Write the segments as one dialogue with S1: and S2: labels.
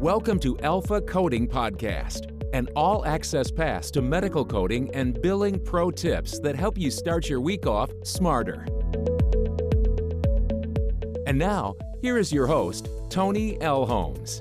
S1: Welcome to Alpha Coding Podcast, an all access pass to medical coding and billing pro tips that help you start your week off smarter. And now, here is your host, Tony L. Holmes.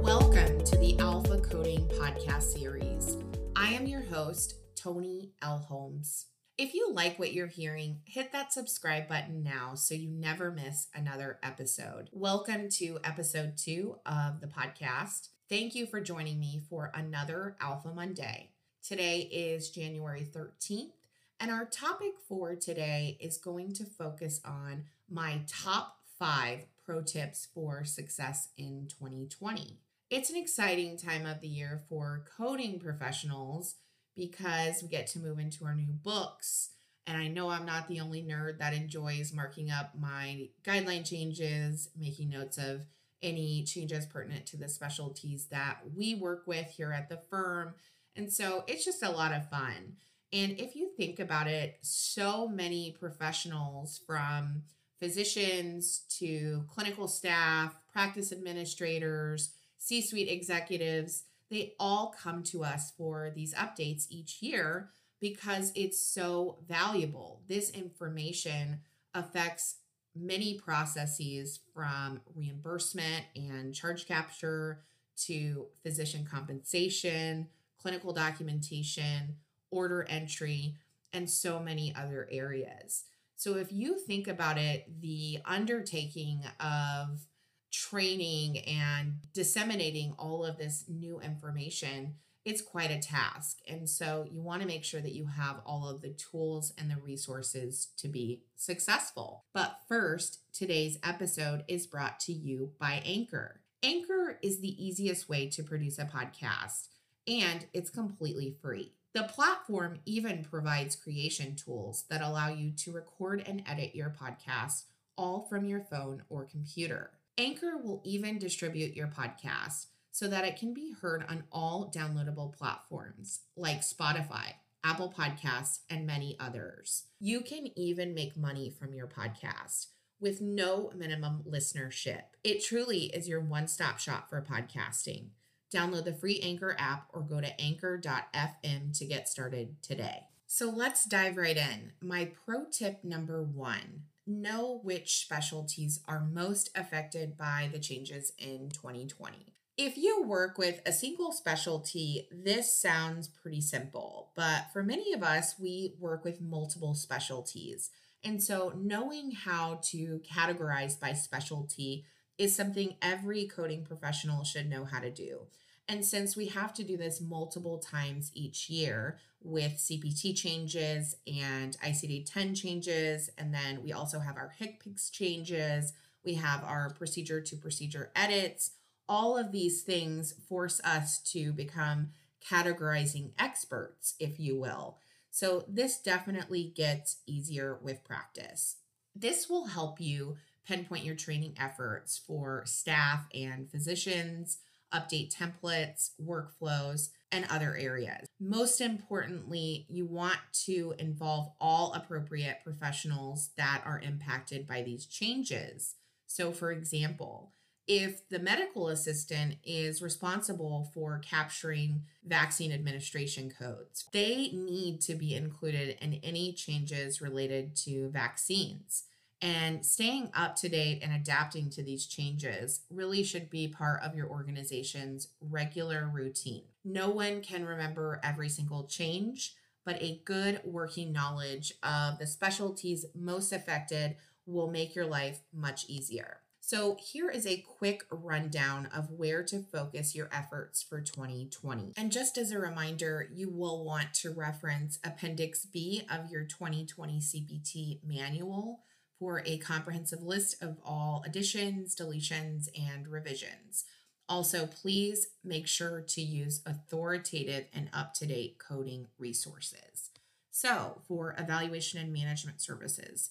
S2: Welcome to the Alpha Coding Podcast series. I am your host, Tony L. Holmes. If you like what you're hearing, hit that subscribe button now so you never miss another episode. Welcome to episode two of the podcast. Thank you for joining me for another Alpha Monday. Today is January 13th, and our topic for today is going to focus on my top five pro tips for success in 2020. It's an exciting time of the year for coding professionals because we get to move into our new books. And I know I'm not the only nerd that enjoys marking up my guideline changes, making notes of any changes pertinent to the specialties that we work with here at the firm. And so it's just a lot of fun. And if you think about it, so many professionals from physicians to clinical staff, practice administrators, C suite executives, they all come to us for these updates each year because it's so valuable. This information affects many processes from reimbursement and charge capture to physician compensation, clinical documentation, order entry, and so many other areas. So, if you think about it, the undertaking of training and disseminating all of this new information, it's quite a task. And so you want to make sure that you have all of the tools and the resources to be successful. But first, today's episode is brought to you by Anchor. Anchor is the easiest way to produce a podcast, and it's completely free. The platform even provides creation tools that allow you to record and edit your podcast all from your phone or computer. Anchor will even distribute your podcast so that it can be heard on all downloadable platforms like Spotify, Apple Podcasts, and many others. You can even make money from your podcast with no minimum listenership. It truly is your one stop shop for podcasting. Download the free Anchor app or go to anchor.fm to get started today. So let's dive right in. My pro tip number one know which specialties are most affected by the changes in 2020. If you work with a single specialty, this sounds pretty simple, but for many of us, we work with multiple specialties. And so, knowing how to categorize by specialty is something every coding professional should know how to do. And since we have to do this multiple times each year with CPT changes and ICD 10 changes, and then we also have our HCPCS changes, we have our procedure to procedure edits, all of these things force us to become categorizing experts, if you will. So this definitely gets easier with practice. This will help you pinpoint your training efforts for staff and physicians update templates, workflows, and other areas. Most importantly, you want to involve all appropriate professionals that are impacted by these changes. So, for example, if the medical assistant is responsible for capturing vaccine administration codes, they need to be included in any changes related to vaccines. And staying up to date and adapting to these changes really should be part of your organization's regular routine. No one can remember every single change, but a good working knowledge of the specialties most affected will make your life much easier. So, here is a quick rundown of where to focus your efforts for 2020. And just as a reminder, you will want to reference Appendix B of your 2020 CPT manual for a comprehensive list of all additions, deletions, and revisions. Also, please make sure to use authoritative and up to date coding resources. So, for evaluation and management services,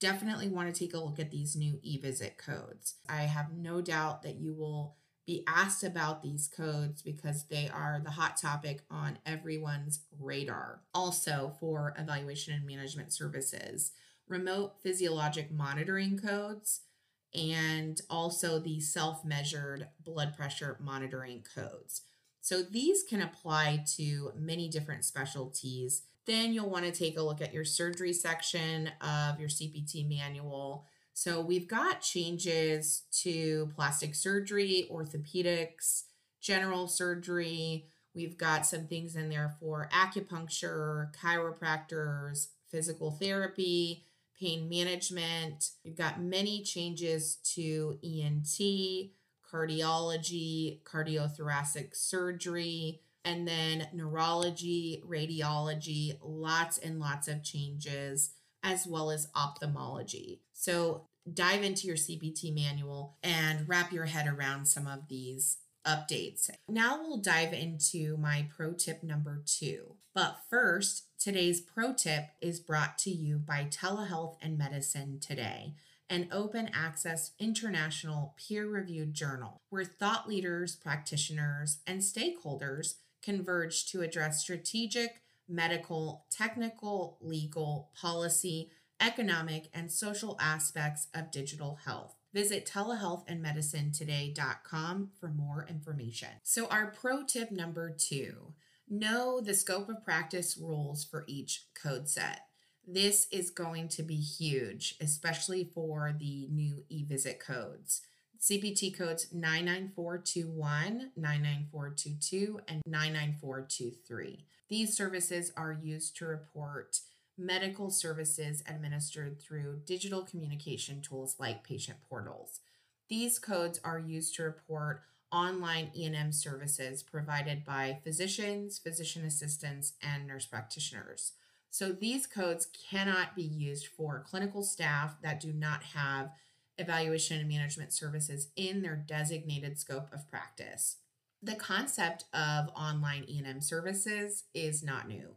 S2: definitely want to take a look at these new e-visit codes. I have no doubt that you will be asked about these codes because they are the hot topic on everyone's radar. Also, for evaluation and management services, remote physiologic monitoring codes. and also the self measured blood pressure monitoring codes. So these can apply to many different specialties. Then you'll want to take a look at your surgery section of your CPT manual. So we've got changes to plastic surgery, orthopedics, general surgery. We've got some things in there for acupuncture, chiropractors, physical therapy, pain management. You've got many changes to ENT, cardiology, cardiothoracic surgery, and then neurology, radiology, lots and lots of changes, as well as ophthalmology. So dive into your CPT manual and wrap your head around some of these updates. Now we'll dive into my pro tip number two. But first, today's pro tip is brought to you by Telehealth and Medicine Today, an open access international peer reviewed journal where thought leaders, practitioners, and stakeholders converge to address strategic, medical, technical, legal, policy, economic, and social aspects of digital health. Visit telehealthandmedicinetoday.com for more information. So, our pro tip number two know the scope of practice rules for each code set. This is going to be huge, especially for the new e-visit codes. CPT codes 99421, 99422, and 99423. These services are used to report medical services administered through digital communication tools like patient portals. These codes are used to report online E&M services provided by physicians, physician assistants, and nurse practitioners. So these codes cannot be used for clinical staff that do not have evaluation and management services in their designated scope of practice. The concept of online E&M services is not new.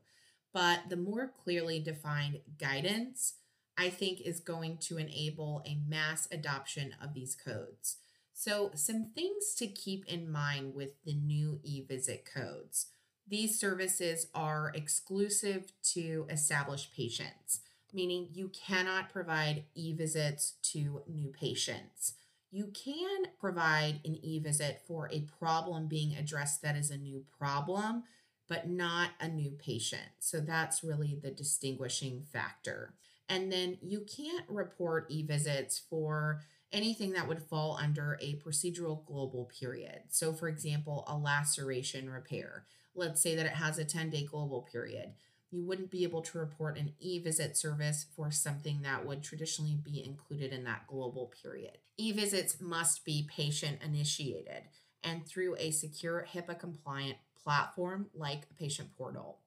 S2: But the more clearly defined guidance, I think, is going to enable a mass adoption of these codes. So, some things to keep in mind with the new e visit codes. These services are exclusive to established patients, meaning you cannot provide e visits to new patients. You can provide an e visit for a problem being addressed that is a new problem, but not a new patient. So that's really the distinguishing factor. And then you can't report e visits for anything that would fall under a procedural global period. So, for example, a laceration repair. Let's say that it has a 10 day global period. You wouldn't be able to report an e visit service for something that would traditionally be included in that global period. E visits must be patient initiated and through a secure HIPAA compliant platform like a patient portal.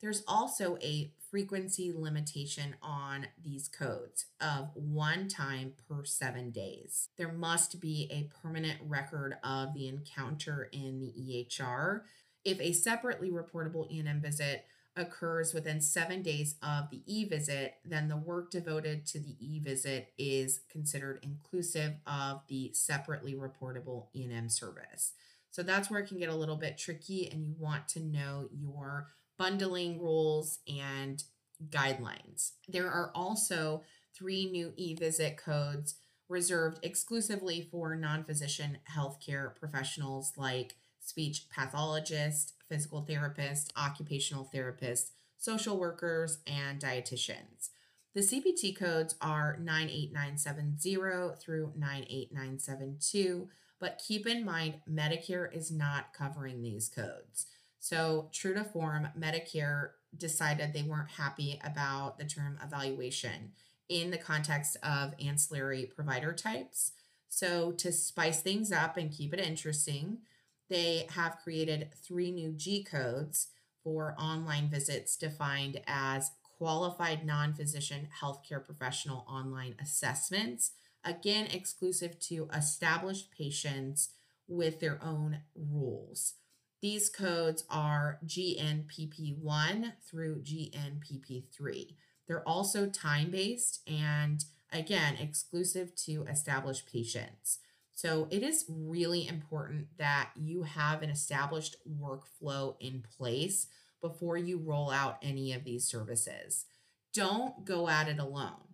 S2: There's also a frequency limitation on these codes of one time per seven days. There must be a permanent record of the encounter in the EHR. If a separately reportable E&M visit occurs within seven days of the e visit, then the work devoted to the e visit is considered inclusive of the separately reportable E&M service. So that's where it can get a little bit tricky, and you want to know your bundling rules and guidelines. There are also three new e visit codes reserved exclusively for non physician healthcare professionals like speech pathologist, physical therapist, occupational therapist, social workers, and dietitians. The CPT codes are 98970 through 98972 but keep in mind, Medicare is not covering these codes. So, true to form, Medicare decided they weren't happy about the term evaluation in the context of ancillary provider types. So, to spice things up and keep it interesting, they have created three new G codes for online visits defined as qualified non physician healthcare professional online assessments again, exclusive to established patients with their own rules. These codes are GNPP1 through GNPP3. They're also time based and, again, exclusive to established patients. So it is really important that you have an established workflow in place before you roll out any of these services. Don't go at it alone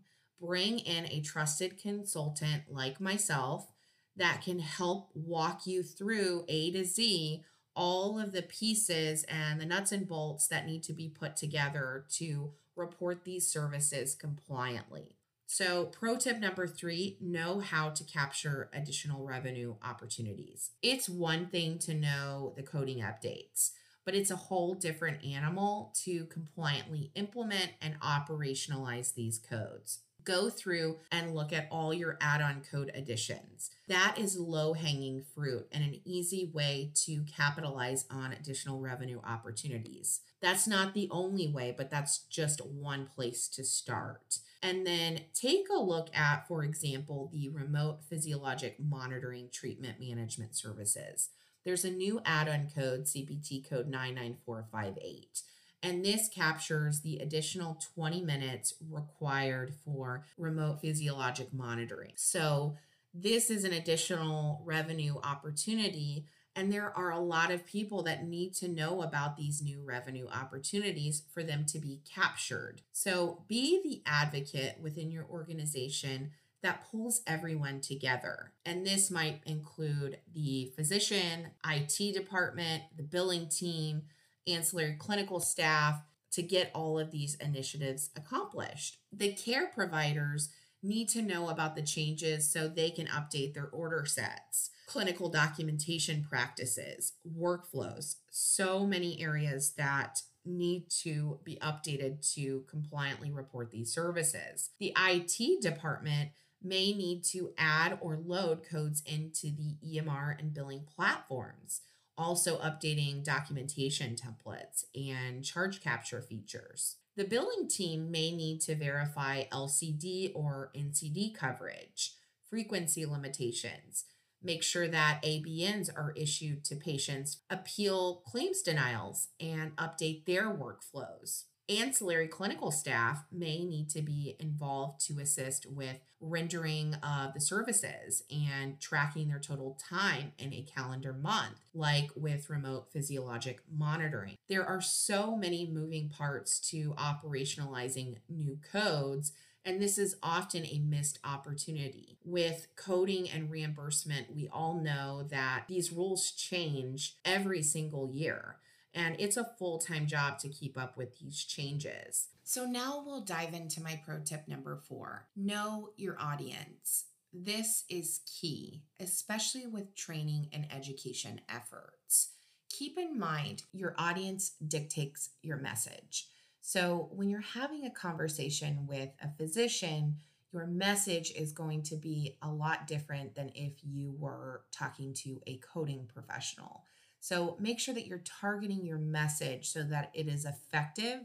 S2: bring in a trusted consultant like myself that can help walk you through A to Z all of the pieces and the nuts and bolts that need to be put together to report these services compliantly. So, pro tip number three know how to capture additional revenue opportunities. It's one thing to know the coding updates, but it's a whole different animal to compliantly implement and operationalize these codes go through and look at all your add on code additions. That is low hanging fruit and an easy way to capitalize on additional revenue opportunities. That's not the only way, but that's just one place to start. And then take a look at, for example, the remote physiologic monitoring treatment management services. There's a new add on code, CPT code 99458 and this captures the additional 20 minutes required for remote physiologic monitoring. So, this is an additional revenue opportunity. And there are a lot of people that need to know about these new revenue opportunities for them to be captured. So, be the advocate within your organization that pulls everyone together. And this might include the physician, IT department, the billing team, ancillary clinical staff to get all of these initiatives accomplished. The care providers need to know about the changes so they can update their order sets, clinical documentation practices, workflows, so many areas that need to be updated to compliantly report these services. The IT department may need to add or load codes into the EMR and billing platforms also updating documentation templates and charge capture features. The billing team may need to verify LCD or NCD coverage, frequency limitations, make sure that ABNs are issued to patients, appeal claims denials, and update their workflows. Ancillary clinical staff may need to be involved to assist with rendering of the services and tracking their total time in a calendar month, like with remote physiologic monitoring. There are so many moving parts to operationalizing new codes. And this is often a missed opportunity. With coding and reimbursement, we all know that these rules change every single year and it's a full time job to keep up with these changes. So, now we'll dive into my pro tip number four know your audience. This is key, especially with training and education efforts. Keep in mind, your audience dictates your message. So, when you're having a conversation with a physician, your message is going to be a lot different than if you were talking to a coding professional. So make sure that you're targeting your message so that it is effective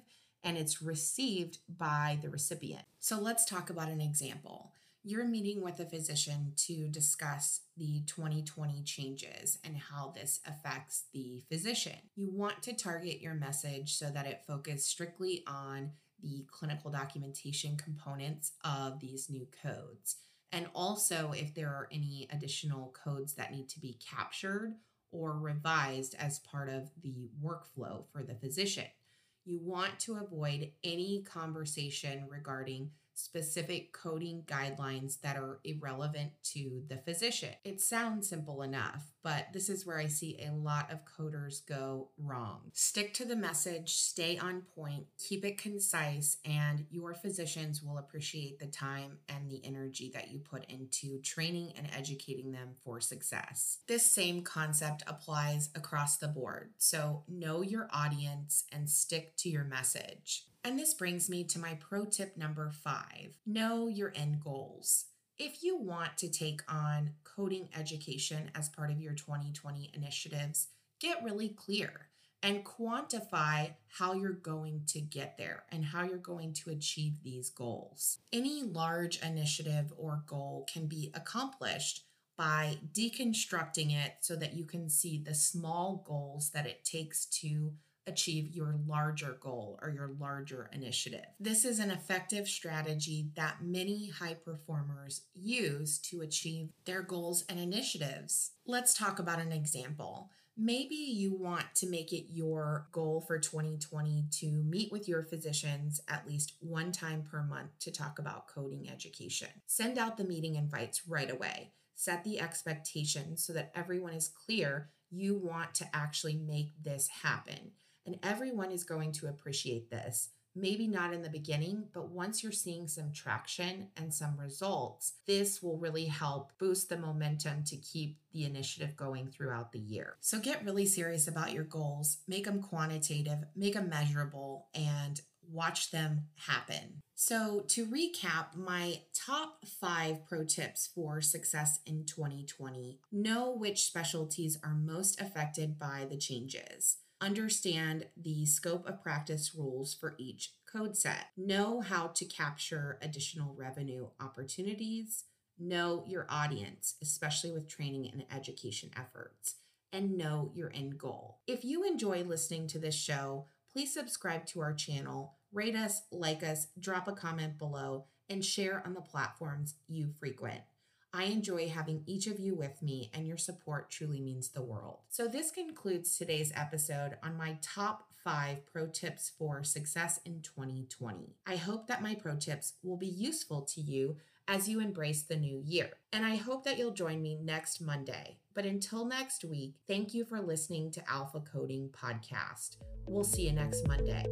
S2: and it's received by the recipient. So let's talk about an example. You're meeting with a physician to discuss the 2020 changes and how this affects the physician. You want to target your message so that it focuses strictly on the clinical documentation components of these new codes. And also, if there are any additional codes that need to be captured or revised as part of the workflow for the physician. You want to avoid any conversation regarding specific coding guidelines that are irrelevant to the physician. It sounds simple enough, but this is where I see a lot of coders go wrong. Stick to the message, stay on point, keep it concise, and your physicians will appreciate the time and the energy that you put into training and educating them for success. This same concept applies across the board. So know your audience and stick to your message. And this brings me to my pro tip number five know your end goals. If you want to take on coding education as part of your 2020 initiatives, get really clear and quantify how you're going to get there and how you're going to achieve these goals. Any large initiative or goal can be accomplished by deconstructing it so that you can see the small goals that it takes to achieve your larger goal or your larger initiative. This is an effective strategy that many high performers use to achieve their goals and initiatives. Let's talk about an example. Maybe you want to make it your goal for 2020 to meet with your physicians at least one time per month to talk about coding education. Send out the meeting invites right away. Set the expectation so that everyone is clear you want to actually make this happen. And everyone is going to appreciate this maybe not in the beginning, but once you're seeing some traction and some results, this will really help boost the momentum to keep the initiative going throughout the year. So get really serious about your goals, make them quantitative, make them measurable, and watch them happen. So, to recap, my top five pro tips for success in 2020 know which specialties are most affected by the changes understand the scope of practice rules for each code set, know how to capture additional revenue opportunities, know your audience, especially with training and education efforts, and know your end goal. If you enjoy listening to this show, please subscribe to our channel, rate us, like us, drop a comment below, and share on the platforms you frequent. I enjoy having each of you with me, and your support truly means the world. So, this concludes today's episode on my top five pro tips for success in 2020. I hope that my pro tips will be useful to you as you embrace the new year. And I hope that you'll join me next Monday. But until next week, thank you for listening to Alpha Coding Podcast. We'll see you next Monday.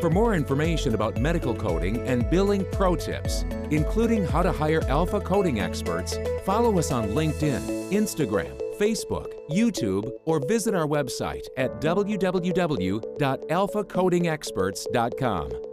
S1: For more information about medical coding and billing pro tips, including how to hire alpha coding experts, follow us on LinkedIn, Instagram, Facebook, YouTube, or visit our website at www.alphacodingexperts.com.